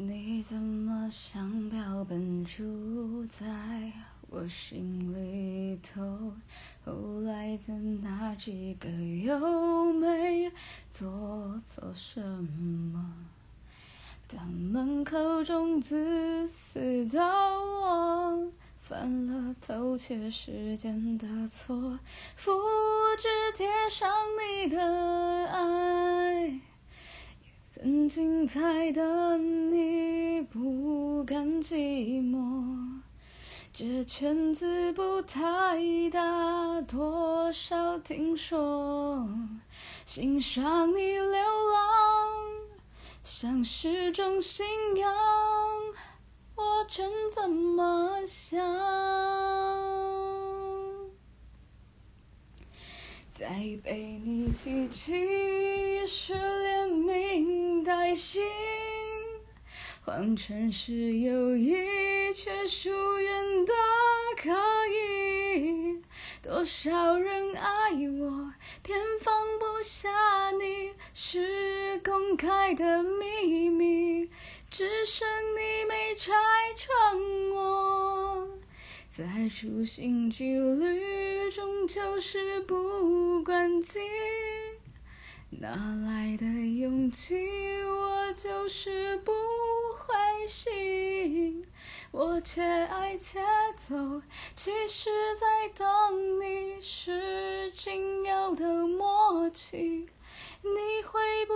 你怎么像标本住在我心里头？后来的那几个又没做错什么？他们口中自私的我，犯了偷窃时间的错，复制贴上你的爱。精彩的你不甘寂寞，这圈子不太大，多少听说，欣赏你流浪。像是种信仰，我真这么想。再被你提起，是连名带姓。谎称是友谊，却疏远的可以。多少人爱我，偏放不下你，是公开的秘密，只剩你没拆穿我。在处心积虑中，就是不关机，哪来的勇气？就是不灰心。我且爱且走，其实在等你，是仅有的默契。你会不